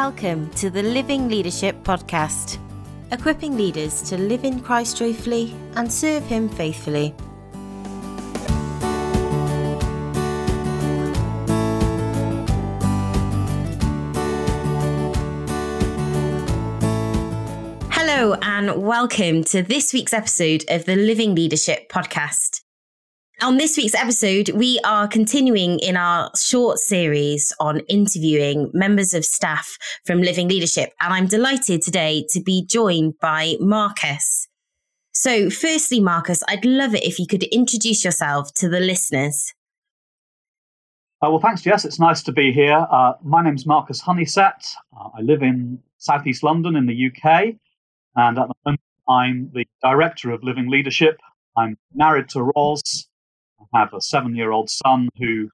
Welcome to the Living Leadership Podcast, equipping leaders to live in Christ joyfully and serve Him faithfully. Hello, and welcome to this week's episode of the Living Leadership Podcast. On this week's episode, we are continuing in our short series on interviewing members of staff from Living Leadership. And I'm delighted today to be joined by Marcus. So, firstly, Marcus, I'd love it if you could introduce yourself to the listeners. Uh, well, thanks, Jess. It's nice to be here. Uh, my name's Marcus Honeysett. Uh, I live in southeast London in the UK. And at the moment, I'm the director of Living Leadership. I'm married to Ros have a seven year old son who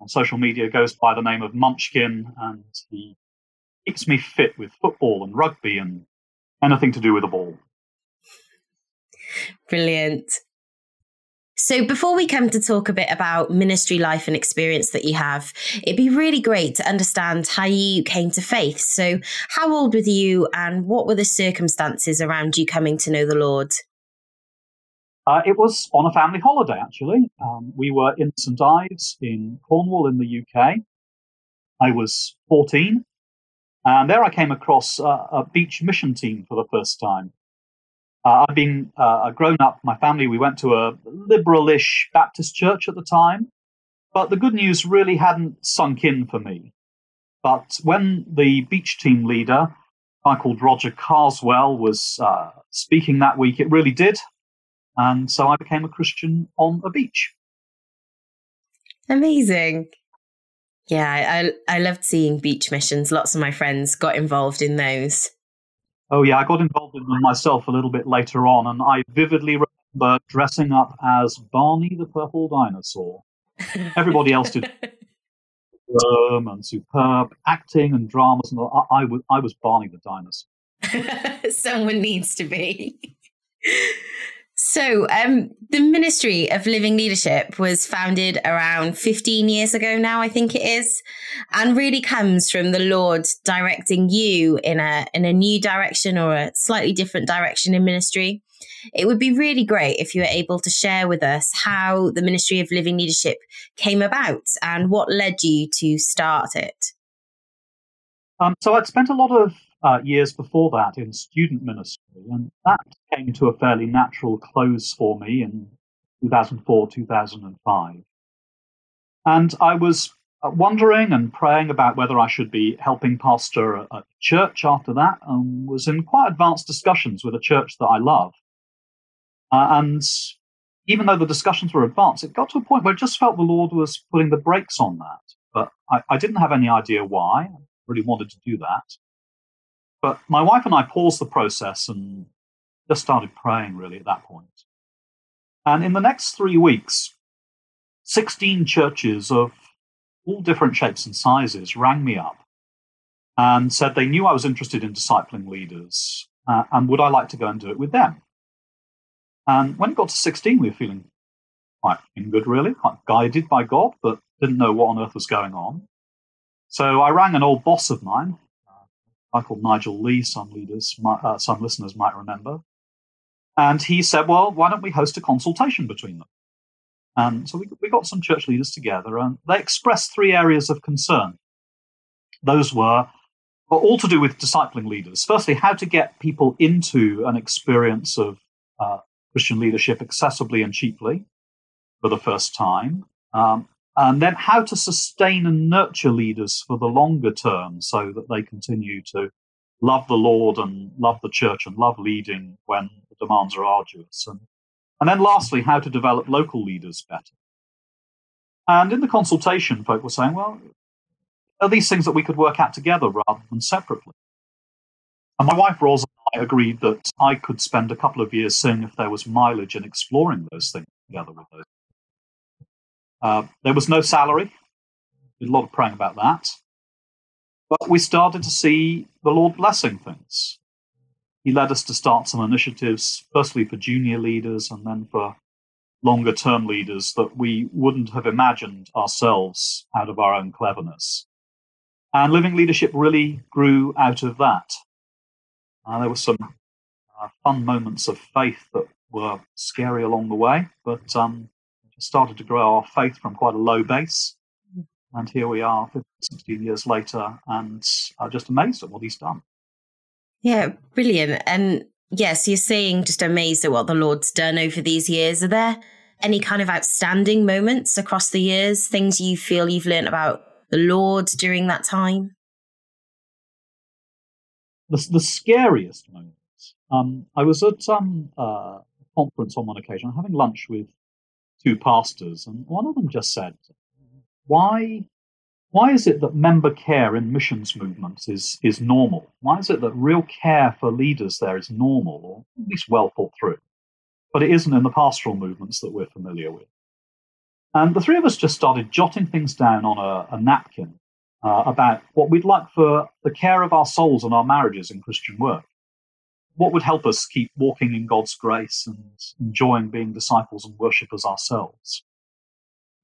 on social media goes by the name of Munchkin, and he keeps me fit with football and rugby and anything to do with a ball. Brilliant. So, before we come to talk a bit about ministry life and experience that you have, it'd be really great to understand how you came to faith. So, how old were you and what were the circumstances around you coming to know the Lord? Uh, it was on a family holiday, actually. Um, we were in St Ives in Cornwall in the UK. I was 14, and there I came across uh, a beach mission team for the first time. Uh, I'd been uh, a grown up, my family, we went to a liberalish Baptist church at the time, but the good news really hadn't sunk in for me. But when the beach team leader, a guy called Roger Carswell, was uh, speaking that week, it really did. And so I became a Christian on a beach. Amazing. Yeah, I, I loved seeing beach missions. Lots of my friends got involved in those. Oh, yeah, I got involved in them myself a little bit later on, and I vividly remember dressing up as Barney the Purple Dinosaur. Everybody else did and superb acting and dramas, and I, I, was, I was Barney the Dinosaur. Someone needs to be. So, um, the Ministry of Living Leadership was founded around 15 years ago now, I think it is, and really comes from the Lord directing you in a in a new direction or a slightly different direction in ministry. It would be really great if you were able to share with us how the Ministry of Living Leadership came about and what led you to start it. Um, so I'd spent a lot of uh, years before that in student ministry, and that came to a fairly natural close for me in 2004, 2005. And I was uh, wondering and praying about whether I should be helping pastor a, church after that, and was in quite advanced discussions with a church that I love. Uh, and even though the discussions were advanced, it got to a point where I just felt the Lord was putting the brakes on that. But I, I didn't have any idea why. I really wanted to do that. But my wife and I paused the process and just started praying really at that point. And in the next three weeks, 16 churches of all different shapes and sizes rang me up and said they knew I was interested in discipling leaders uh, and would I like to go and do it with them. And when it got to 16, we were feeling quite in good, really, quite guided by God, but didn't know what on earth was going on. So I rang an old boss of mine, guy called Nigel Lee, some leaders, uh, some listeners might remember. And he said, well, why don't we host a consultation between them? And so we, we got some church leaders together and they expressed three areas of concern. Those were all to do with discipling leaders. Firstly, how to get people into an experience of uh, Christian leadership accessibly and cheaply for the first time. Um, and then how to sustain and nurture leaders for the longer term so that they continue to love the Lord and love the church and love leading when the demands are arduous. And, and then lastly, how to develop local leaders better. And in the consultation, folk were saying, well, are these things that we could work out together rather than separately? And my wife Ros and I agreed that I could spend a couple of years seeing if there was mileage in exploring those things together with those uh, there was no salary. Did a lot of praying about that. But we started to see the Lord blessing things. He led us to start some initiatives, firstly for junior leaders and then for longer term leaders that we wouldn't have imagined ourselves out of our own cleverness. And living leadership really grew out of that. Uh, there were some uh, fun moments of faith that were scary along the way, but um, started to grow our faith from quite a low base. And here we are, 15, 16 years later, and I'm just amazed at what he's done. Yeah, brilliant. And yes, you're saying just amazed at what the Lord's done over these years. Are there any kind of outstanding moments across the years, things you feel you've learned about the Lord during that time? The, the scariest moments. Um, I was at um, uh, a conference on one occasion, having lunch with two pastors, and one of them just said, "Why, why is it that member care in missions movements is is normal? Why is it that real care for leaders there is normal, or at least well thought through, but it isn't in the pastoral movements that we're familiar with?" And the three of us just started jotting things down on a, a napkin uh, about what we'd like for the care of our souls and our marriages in Christian work what would help us keep walking in God's grace and enjoying being disciples and worshippers ourselves?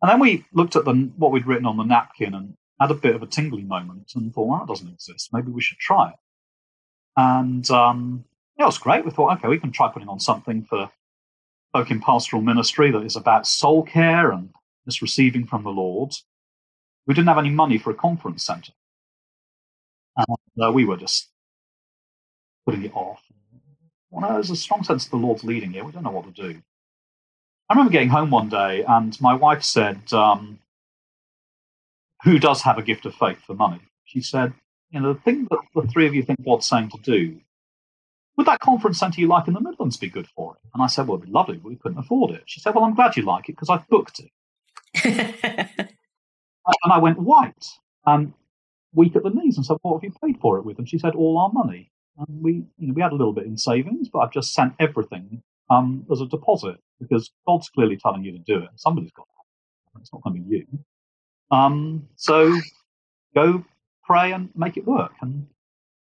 And then we looked at the, what we'd written on the napkin and had a bit of a tingly moment and thought, well, that doesn't exist. Maybe we should try it. And um, yeah, it was great. We thought, okay, we can try putting on something for folk in pastoral ministry that is about soul care and just receiving from the Lord. We didn't have any money for a conference centre. And uh, we were just putting it off. Well, there's a strong sense of the Lord's leading here. We don't know what to do. I remember getting home one day and my wife said, um, Who does have a gift of faith for money? She said, You know, the thing that the three of you think God's saying to do, would that conference centre you like in the Midlands be good for it? And I said, Well, it'd be lovely, but we couldn't afford it. She said, Well, I'm glad you like it because I've booked it. and I went white and weak at the knees and said, What have you paid for it with? And she said, All our money. And we, you know, we had a little bit in savings, but I've just sent everything um, as a deposit because God's clearly telling you to do it. Somebody's got to. It's not going to be you. Um, so go pray and make it work. And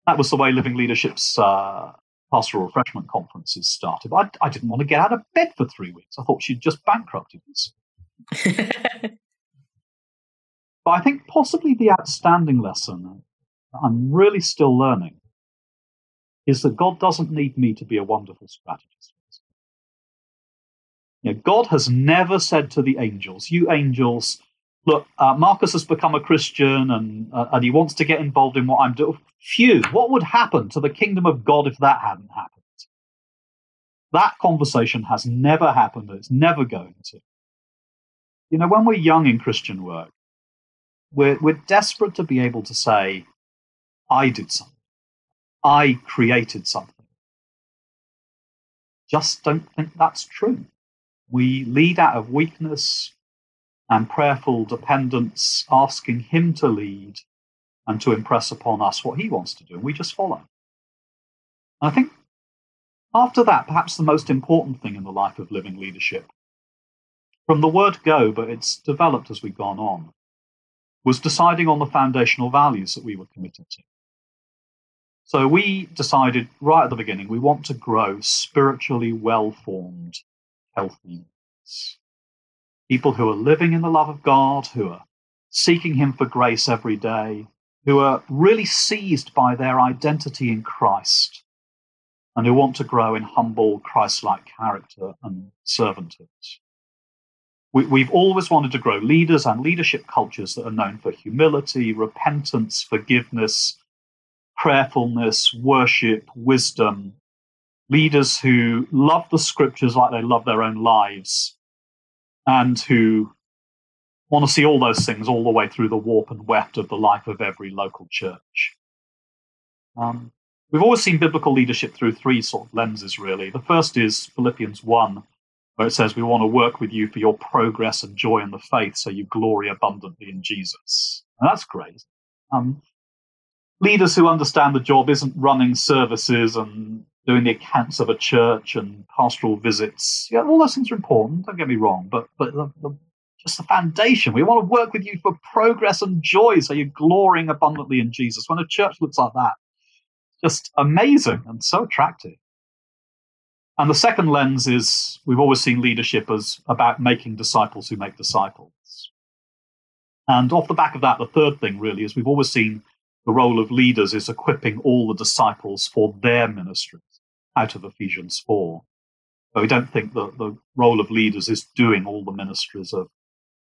that was the way Living Leadership's uh, pastoral refreshment conferences started. But I, I, didn't want to get out of bed for three weeks. I thought she'd just bankrupted us. but I think possibly the outstanding lesson I'm really still learning is that God doesn't need me to be a wonderful strategist. You know, God has never said to the angels, You angels, look, uh, Marcus has become a Christian and, uh, and he wants to get involved in what I'm doing. Phew, what would happen to the kingdom of God if that hadn't happened? That conversation has never happened and it's never going to. You know, when we're young in Christian work, we're, we're desperate to be able to say, I did something. I created something. Just don't think that's true. We lead out of weakness and prayerful dependence, asking Him to lead and to impress upon us what He wants to do, and we just follow. And I think after that, perhaps the most important thing in the life of living leadership, from the word go, but it's developed as we've gone on, was deciding on the foundational values that we were committed to. So we decided right at the beginning we want to grow spiritually well formed, healthy People who are living in the love of God, who are seeking Him for grace every day, who are really seized by their identity in Christ, and who want to grow in humble, Christ like character and servanthood. We, have always wanted to grow leaders and leadership cultures that are known for humility, repentance, forgiveness, prayerfulness, worship, wisdom, leaders who love the scriptures like they love their own lives, and who want to see all those things all the way through the warp and weft of the life of every local church. Um, we've always seen biblical leadership through three sort of lenses, really. The first is Philippians 1, where it says, We want to work with you for your progress and joy in the faith so you glory abundantly in Jesus. And that's great. Um, leaders who understand the job isn't running services and doing the accounts of a church and pastoral visits. Yeah, all those things are important. Don't get me wrong, but but the, the, just the foundation. We want to work with you for progress and joy, so you're glorying abundantly in Jesus. When a church looks like that, just amazing and so attractive. And the second lens is we've always seen leadership as about making disciples who make disciples. And off the back of that, the third thing really is we've always seen the role of leaders is equipping all the disciples for their ministries out of Ephesians 4. But we don't think that the role of leaders is doing all the ministries of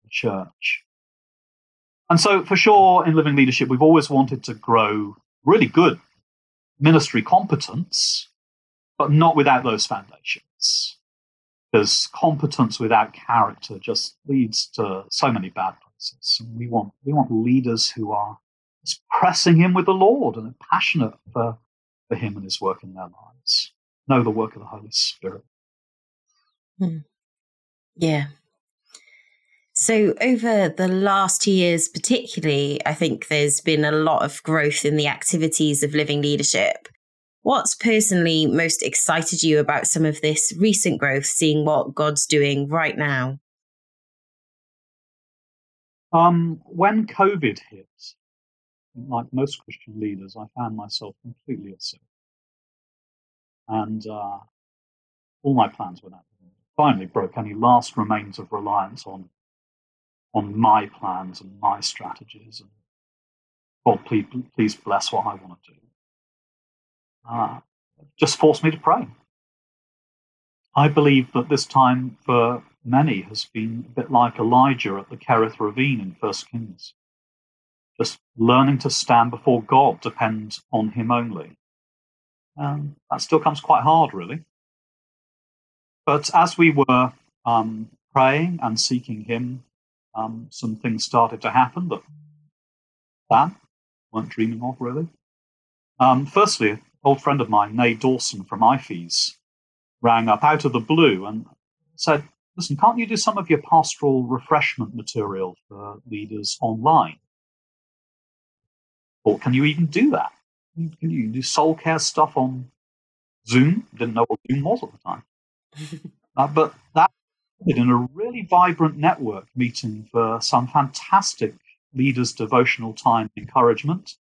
the church. And so, for sure, in living leadership, we've always wanted to grow really good ministry competence, but not without those foundations. Because competence without character just leads to so many bad places. And we want, we want leaders who are pressing Him with the Lord and passionate for, for Him and His work in their lives. Know the work of the Holy Spirit. Hmm. Yeah. So, over the last years, particularly, I think there's been a lot of growth in the activities of living leadership. What's personally most excited you about some of this recent growth, seeing what God's doing right now? Um, when COVID hit, like most Christian leaders, I found myself completely at sea. And uh, all my plans were. Finally, broke any last remains of reliance on on my plans and my strategies. And God, please, please bless what I want to do. Uh, just forced me to pray. I believe that this time for many has been a bit like Elijah at the Kerith Ravine in First Kings. Just learning to stand before God depends on Him only. Um, that still comes quite hard, really. But as we were um, praying and seeking Him, um, some things started to happen that Dan weren't dreaming of, really. Um, firstly, an old friend of mine, Nay Dawson from IFES, rang up out of the blue and said, Listen, can't you do some of your pastoral refreshment material for leaders online? Or can you even do that? Can you do soul care stuff on Zoom? Didn't know what Zoom was at the time. uh, but that in a really vibrant network meeting for some fantastic leaders' devotional time encouragement.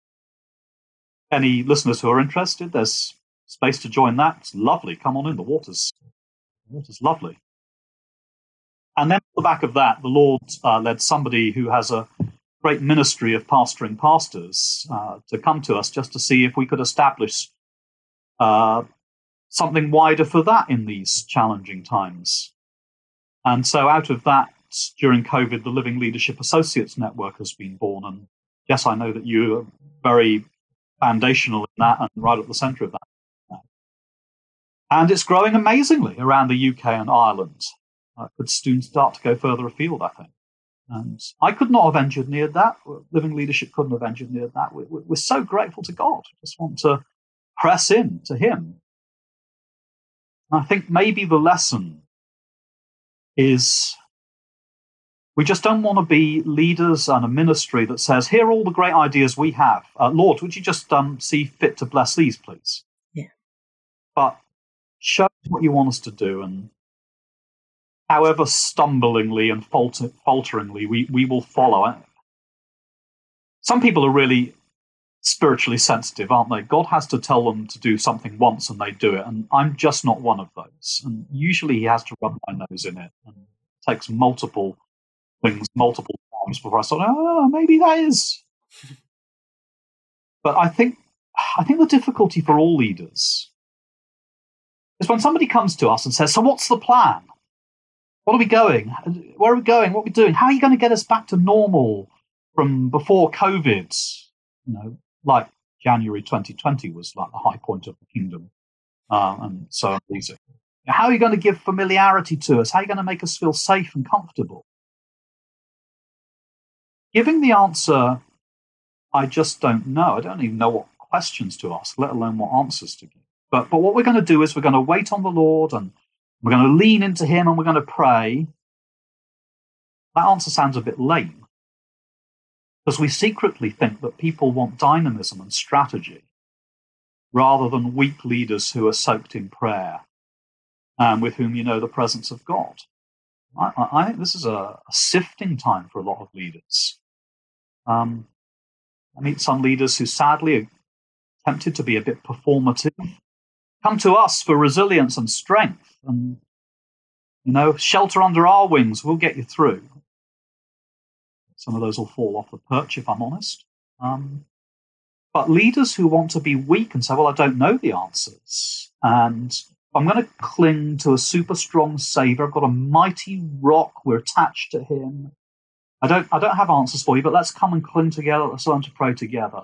Any listeners who are interested, there's space to join that. It's lovely. Come on in. The water's, the water's lovely. And then, on the back of that, the Lord uh, led somebody who has a great ministry of pastoring pastors uh, to come to us just to see if we could establish uh, something wider for that in these challenging times. And so out of that, during COVID, the Living Leadership Associates Network has been born. And yes, I know that you are very foundational in that and right at the center of that. And it's growing amazingly around the UK and Ireland. Uh, could soon start to go further afield, I think. And I could not have engineered that. Living Leadership couldn't have engineered that. We're so grateful to God. Just want to press in to Him. I think maybe the lesson is we just don't want to be leaders and a ministry that says, here are all the great ideas we have. Uh, Lord, would you just um, see fit to bless these, please? Yeah. But show what you want us to do, and however stumblingly and falter- falteringly, we, we will follow it. Some people are really spiritually sensitive, aren't they? God has to tell them to do something once and they do it. And I'm just not one of those. And usually he has to rub my nose in it and it takes multiple things multiple times before I say, oh, maybe that is. but I think, I think the difficulty for all leaders is when somebody comes to us and says, so what's the plan? What are we going? Where are we going? What are we doing? How are you going to get us back to normal from before COVID? You know, like January 2020 was like the high point of the kingdom, uh, and so easy. How are you going to give familiarity to us? How are you going to make us feel safe and comfortable? Giving the answer, I just don't know. I don't even know what questions to ask, let alone what answers to give. But, but what we're going to do is we're going to wait on the Lord and we're going to lean into Him and we're going to pray. That answer sounds a bit lame because we secretly think that people want dynamism and strategy rather than weak leaders who are soaked in prayer and with whom you know the presence of God. I, I think this is a, a, sifting time for a lot of leaders. Um, I meet some leaders who sadly are tempted to be a bit performative. Come to us for resilience and strength, and you know, shelter under our wings. We'll get you through. Some of those will fall off the perch, if I'm honest. Um, But leaders who want to be weak and say, well, I don't know the answers, and I'm going to cling to a super strong savior. I've got a mighty rock. We're attached to him. I don't, I don't have answers for you, but let's come and cling together. Let's learn to pray together.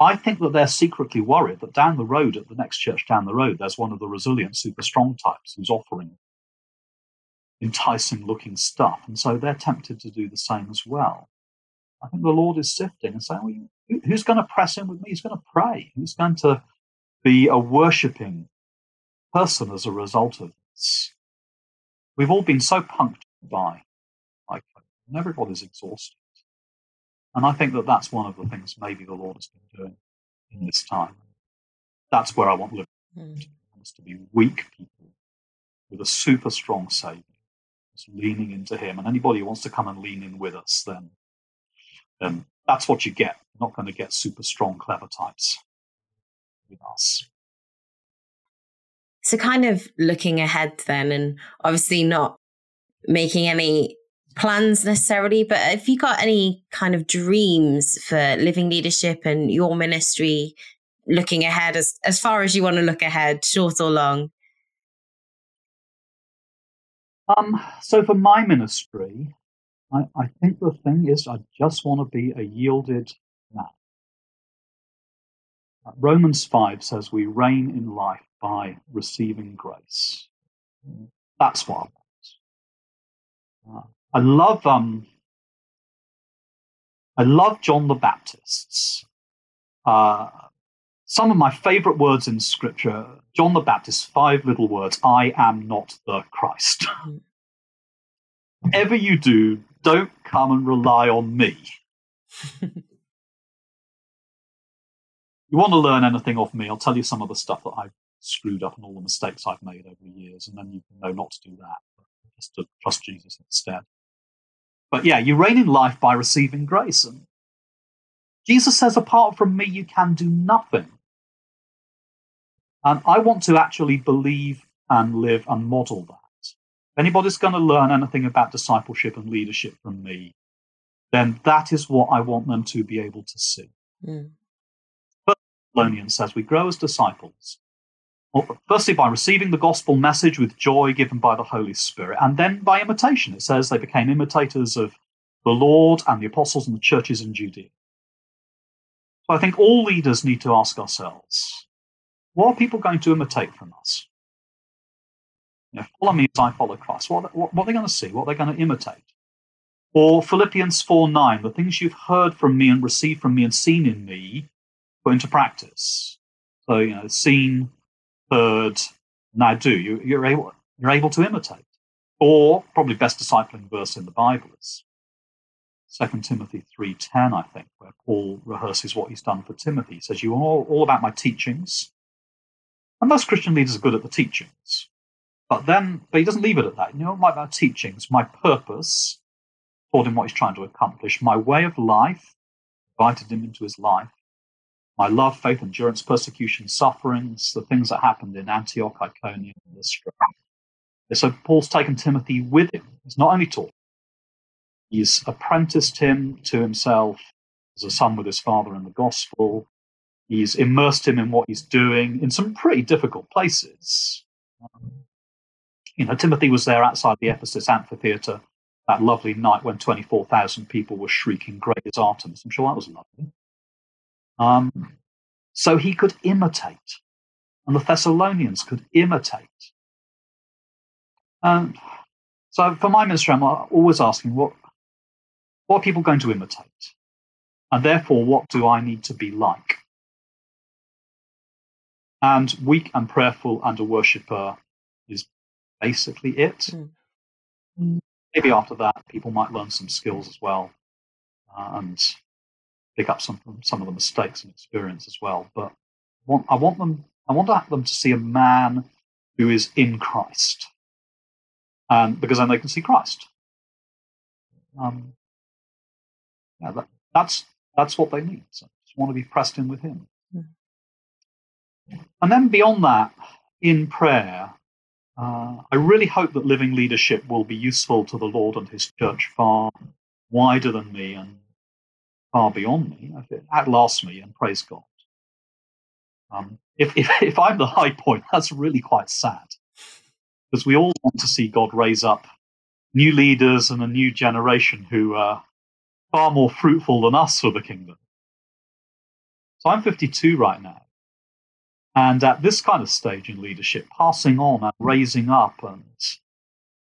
I think that they're secretly worried that down the road, at the next church down the road, there's one of the resilient, super strong types who's offering enticing looking stuff. And so they're tempted to do the same as well. I think the Lord is sifting and saying, well, who's going to press in with me? Who's going to pray? Who's going to be a worshipping person as a result of this? We've all been so punctured by, like, and everybody's exhausted. And I think that that's one of the things maybe the Lord has been doing in this time. That's where I want mm. to be weak people with a super strong Saviour, just leaning into Him. And anybody who wants to come and lean in with us, then, then that's what you get. You're not going to get super strong, clever types with us. So, kind of looking ahead then, and obviously not making any plans necessarily, but have you got any kind of dreams for living leadership and your ministry looking ahead as, as far as you want to look ahead, short or long? Um, so for my ministry, I, I think the thing is I just want to be a yielded man. Uh, Romans 5 says we reign in life by receiving grace. That's what I want. I love um, I love John the Baptist's. Uh, some of my favorite words in Scripture. John the Baptist, five little words. I am not the Christ. Whatever you do, don't come and rely on me. you want to learn anything off me? I'll tell you some of the stuff that I've screwed up and all the mistakes I've made over the years, and then you know not to do that. but Just to trust Jesus instead. But yeah, you reign in life by receiving grace. And Jesus says, apart from me, you can do nothing. And I want to actually believe and live and model that. If anybody's going to learn anything about discipleship and leadership from me, then that is what I want them to be able to see. Mm. But Thessalonians says we grow as disciples firstly, by receiving the gospel message with joy given by the Holy Spirit, and then by imitation. It says they became imitators of the Lord and the apostles and the churches in Judea. So I think all leaders need to ask ourselves what are people going to imitate from us? You know, follow me as I follow Christ. What, what, what are they going to see? What are they going to imitate? Or Philippians 4 9, the things you've heard from me and received from me and seen in me, put into practice. So, you know, seen, heard, now do. You, you're, able, you're able to imitate. Or probably best discipling verse in the Bible is 2 Timothy 3.10, I think, where Paul rehearses what he's done for Timothy. He says, you are all, about my teachings. And most Christian leaders are good at the teachings. But then, but he doesn't leave it at that. You know, my about teachings, my purpose, told him what he's trying to accomplish, my way of life, invited him into his life, my love, faith, endurance, persecution, sufferings, the things that happened in Antioch, Iconium, and Lystra. So Paul's taken Timothy with him. He's not only taught, he's apprenticed him to himself as a son with his father in the gospel. He's immersed him in what he's doing in some pretty difficult places. You know, Timothy was there outside the Ephesus amphitheater that lovely night when 24,000 people were shrieking, Great is Artemis. I'm sure that was lovely. Um, so he could imitate, and the Thessalonians could imitate. And so for my ministry, I'm always asking what, what are people going to imitate? And therefore, what do I need to be like? And weak and prayerful and a worshipper is basically it. Mm. Maybe after that, people might learn some skills as well. Uh, and pick up some some of the mistakes and experience as well. But I want, I want them I want them to see a man who is in Christ, and because then they can see Christ. Um, yeah, that, that's that's what they need. So just want to be pressed in with Him. Mm. And then beyond that, in prayer, uh, I really hope that living leadership will be useful to the Lord and His church far wider than me and far beyond me. It outlasts me, and praise God. Um, if, if, if I'm the high point, that's really quite sad. Because we all want to see God raise up new leaders and a new generation who are far more fruitful than us for the kingdom. So I'm 52 right now. And at this kind of stage in leadership, passing on and raising up and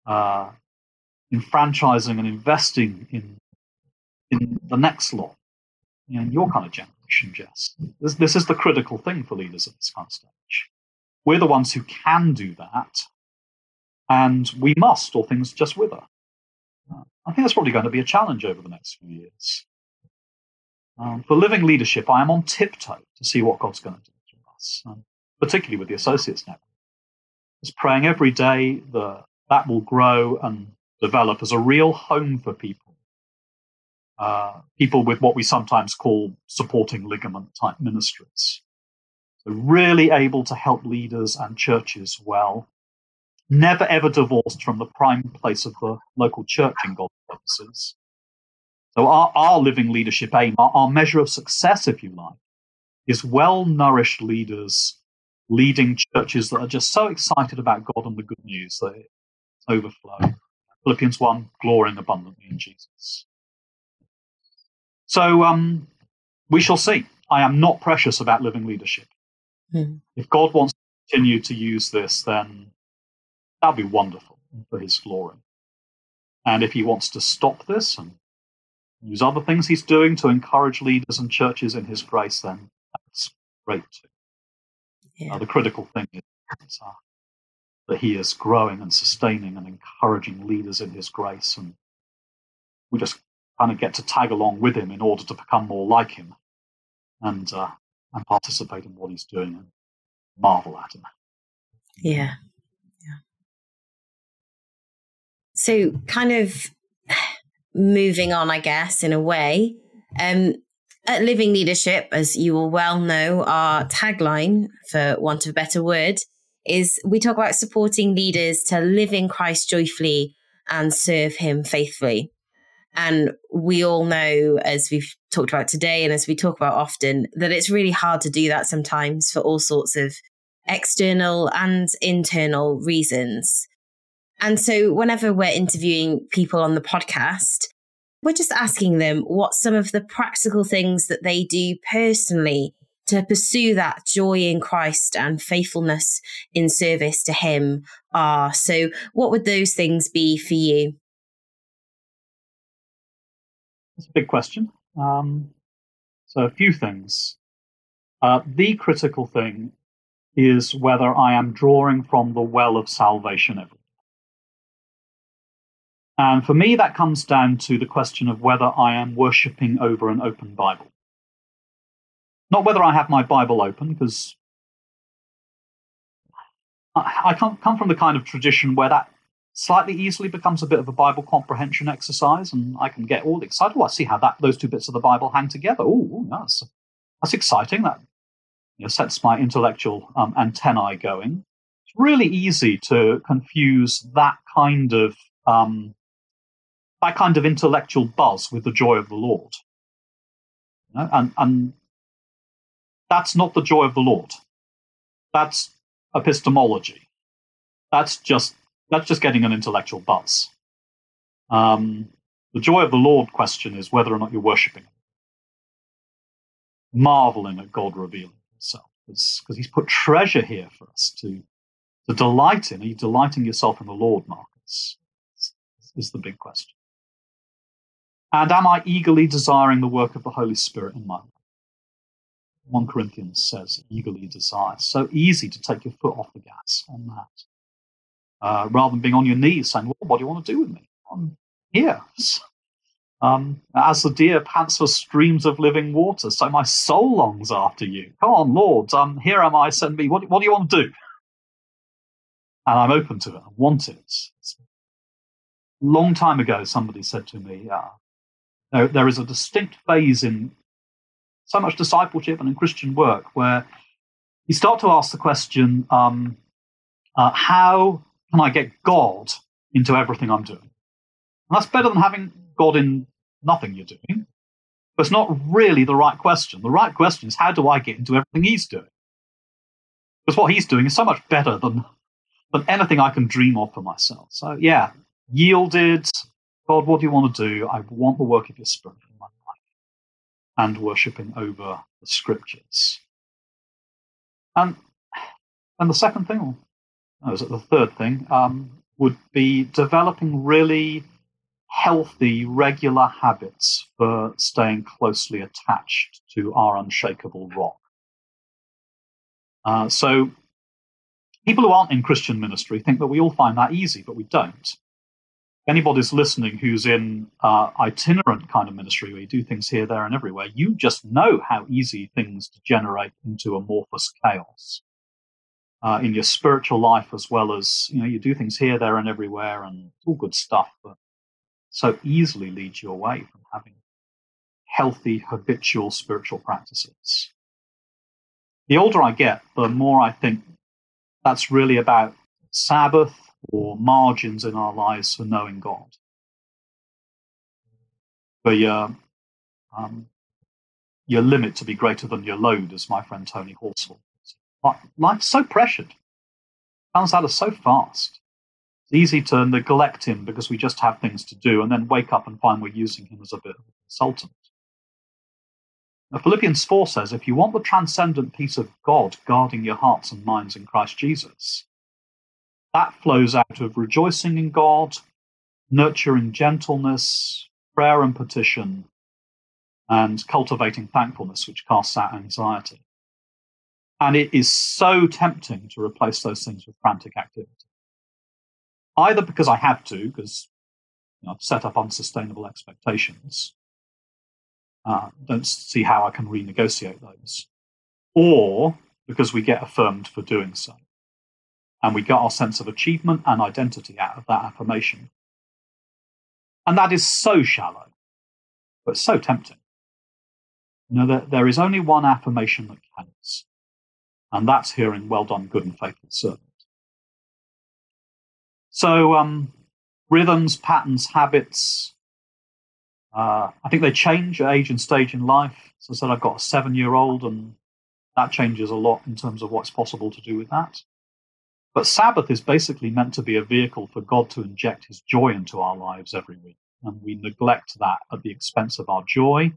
uh, enfranchising and investing in in the next lot, in your kind of generation, Jess. This, this is the critical thing for leaders at this kind of stage. We're the ones who can do that, and we must, or things just wither. I think that's probably going to be a challenge over the next few years. Um, for living leadership, I am on tiptoe to see what God's going to do through us, particularly with the Associates Network. Just praying every day that that will grow and develop as a real home for people. Uh, people with what we sometimes call supporting ligament type ministries. Really able to help leaders and churches well. Never ever divorced from the prime place of the local church in God's purposes. So, our, our living leadership aim, our, our measure of success, if you like, is well nourished leaders leading churches that are just so excited about God and the good news that it's overflow. Philippians 1, glorying abundantly in Jesus. So um, we shall see. I am not precious about living leadership. Mm. If God wants to continue to use this, then that'll be wonderful for his glory. And if he wants to stop this and use other things he's doing to encourage leaders and churches in his grace, then that's great too. Yeah. Uh, the critical thing is uh, that he is growing and sustaining and encouraging leaders in his grace. And we just kind of get to tag along with him in order to become more like him and, uh, and participate in what he's doing and marvel at him. Yeah. Yeah. So, kind of moving on, I guess, in a way. Um, at Living Leadership, as you will well know, our tagline, for want of a better word, is we talk about supporting leaders to live in Christ joyfully and serve him faithfully. And we all know, as we've talked about today and as we talk about often, that it's really hard to do that sometimes for all sorts of external and internal reasons. And so, whenever we're interviewing people on the podcast, we're just asking them what some of the practical things that they do personally to pursue that joy in Christ and faithfulness in service to Him are. So, what would those things be for you? That's a big question. Um, so, a few things. Uh, the critical thing is whether I am drawing from the well of salvation and for me, that comes down to the question of whether I am worshipping over an open Bible. Not whether I have my Bible open, because I come from the kind of tradition where that slightly easily becomes a bit of a Bible comprehension exercise, and I can get all excited. Oh, I see how that those two bits of the Bible hang together. Oh, that's that's exciting. That you know, sets my intellectual um, antennae going. It's really easy to confuse that kind of um, that kind of intellectual buzz with the joy of the Lord. You know? and, and that's not the joy of the Lord. That's epistemology. That's just that's just getting an intellectual buzz. Um, the joy of the Lord question is whether or not you're worshiping marveling at God revealing Himself, because He's put treasure here for us to to delight in. Are you delighting yourself in the Lord, Marcus? Is the big question. And am I eagerly desiring the work of the Holy Spirit in my life? 1 Corinthians says, eagerly desire. So easy to take your foot off the gas on that. Uh, rather than being on your knees saying, well, what do you want to do with me? I'm here. Um, as the deer pants for streams of living water, so my soul longs after you. Come on, Lord, um, here am I, send me. What, what do you want to do? And I'm open to it. I want it. Long time ago, somebody said to me, uh, there, there is a distinct phase in so much discipleship and in Christian work where you start to ask the question um, uh, how can I get God into everything I'm doing? And that's better than having God in nothing you're doing. But it's not really the right question. The right question is how do I get into everything he's doing? Because what he's doing is so much better than, than anything I can dream of for myself. So, yeah, yielded. God, what do you want to do? I want the work of your spirit in my life and worshipping over the scriptures. And, and the second thing, the third thing, um, would be developing really healthy, regular habits for staying closely attached to our unshakable rock. Uh, so, people who aren't in Christian ministry think that we all find that easy, but we don't. Anybody's listening who's in uh, itinerant kind of ministry where you do things here, there, and everywhere, you just know how easy things degenerate into amorphous chaos. Uh, in your spiritual life as well as you know you do things here there and everywhere and all good stuff but so easily leads you away from having healthy, habitual spiritual practices. The older I get, the more I think that's really about Sabbath or margins in our lives for knowing God. Your, um, your limit to be greater than your load, as my friend Tony Horsfall. Life's so pressured. Comes at us so fast It's easy to neglect him because we just have things to do and then wake up and find we're using him as a bit of a consultant. Now, Philippians 4 says if you want the transcendent peace of God guarding your hearts and minds in Christ Jesus, that flows out of rejoicing in God, nurturing gentleness, prayer and petition, and cultivating thankfulness, which casts out anxiety. And it is so tempting to replace those things with frantic activity either because I have to, because you know, I've set up unsustainable expectations, uh, don't see how I can renegotiate those, or because we get affirmed for doing so. And we get our sense of achievement and identity out of that affirmation. And that is so shallow, but so tempting. You know, there, there is only one affirmation that counts, and that's hearing, well done, good and faithful servant. So um, rhythms, patterns, habits. Uh, I think they change at age and stage in life. So I said I've got a seven-year-old, and that changes a lot in terms of what's possible to do with that. But Sabbath is basically meant to be a vehicle for God to inject His joy into our lives every week, and we neglect that at the expense of our joy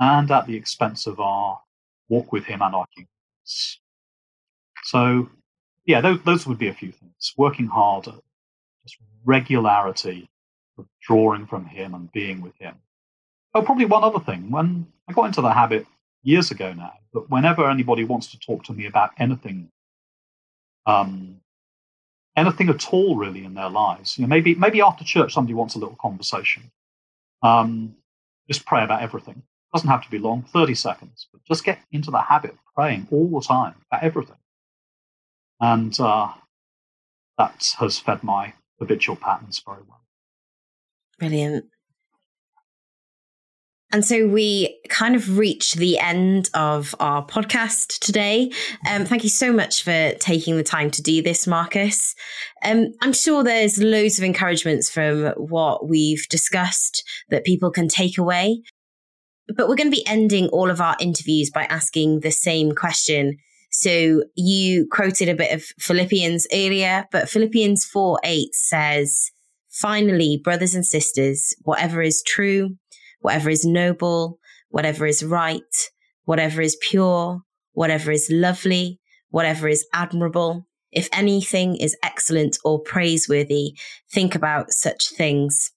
and at the expense of our walk with Him and our humanness. So, yeah, those, those would be a few things. Working hard just regularity of drawing from him and being with him. Oh, probably one other thing. When I got into the habit years ago now, that whenever anybody wants to talk to me about anything, um, anything at all really in their lives, you know, maybe maybe after church somebody wants a little conversation. Um, just pray about everything. Doesn't have to be long, 30 seconds, but just get into the habit of praying all the time about everything. And uh, that has fed my habitual patterns very well. Brilliant. And so we kind of reach the end of our podcast today. Um, thank you so much for taking the time to do this, Marcus. Um, I'm sure there's loads of encouragements from what we've discussed that people can take away. But we're going to be ending all of our interviews by asking the same question so you quoted a bit of Philippians earlier, but Philippians 4 8 says, Finally, brothers and sisters, whatever is true, whatever is noble, whatever is right, whatever is pure, whatever is lovely, whatever is admirable, if anything is excellent or praiseworthy, think about such things.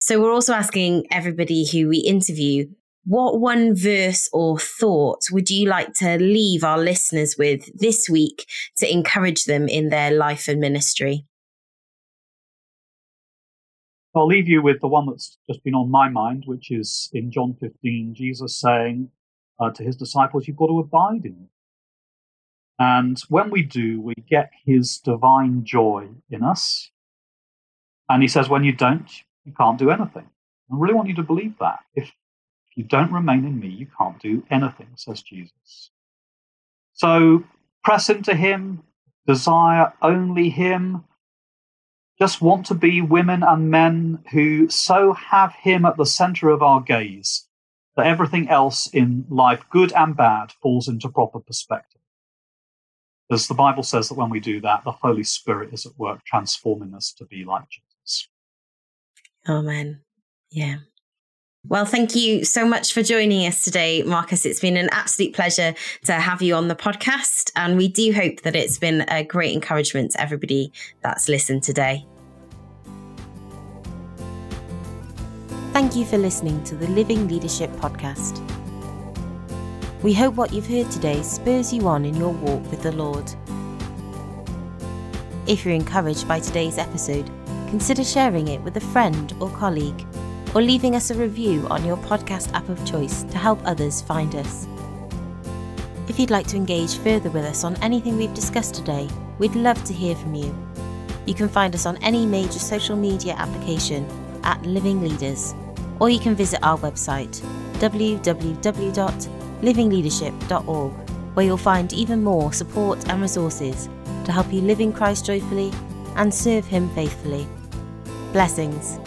So we're also asking everybody who we interview what one verse or thought would you like to leave our listeners with this week to encourage them in their life and ministry? I'll leave you with the one that's just been on my mind, which is in John 15, Jesus saying uh, to his disciples, You've got to abide in me. And when we do, we get his divine joy in us. And he says, When you don't, you can't do anything. I really want you to believe that. If you don't remain in me, you can't do anything, says Jesus. So press into him, desire only him, just want to be women and men who so have him at the center of our gaze that everything else in life, good and bad, falls into proper perspective. As the Bible says that when we do that, the Holy Spirit is at work transforming us to be like Jesus. Amen. Yeah. Well, thank you so much for joining us today, Marcus. It's been an absolute pleasure to have you on the podcast. And we do hope that it's been a great encouragement to everybody that's listened today. Thank you for listening to the Living Leadership Podcast. We hope what you've heard today spurs you on in your walk with the Lord. If you're encouraged by today's episode, consider sharing it with a friend or colleague or leaving us a review on your podcast app of choice to help others find us. If you'd like to engage further with us on anything we've discussed today, we'd love to hear from you. You can find us on any major social media application at Living Leaders, or you can visit our website www.livingleadership.org, where you'll find even more support and resources to help you live in Christ joyfully and serve Him faithfully. Blessings.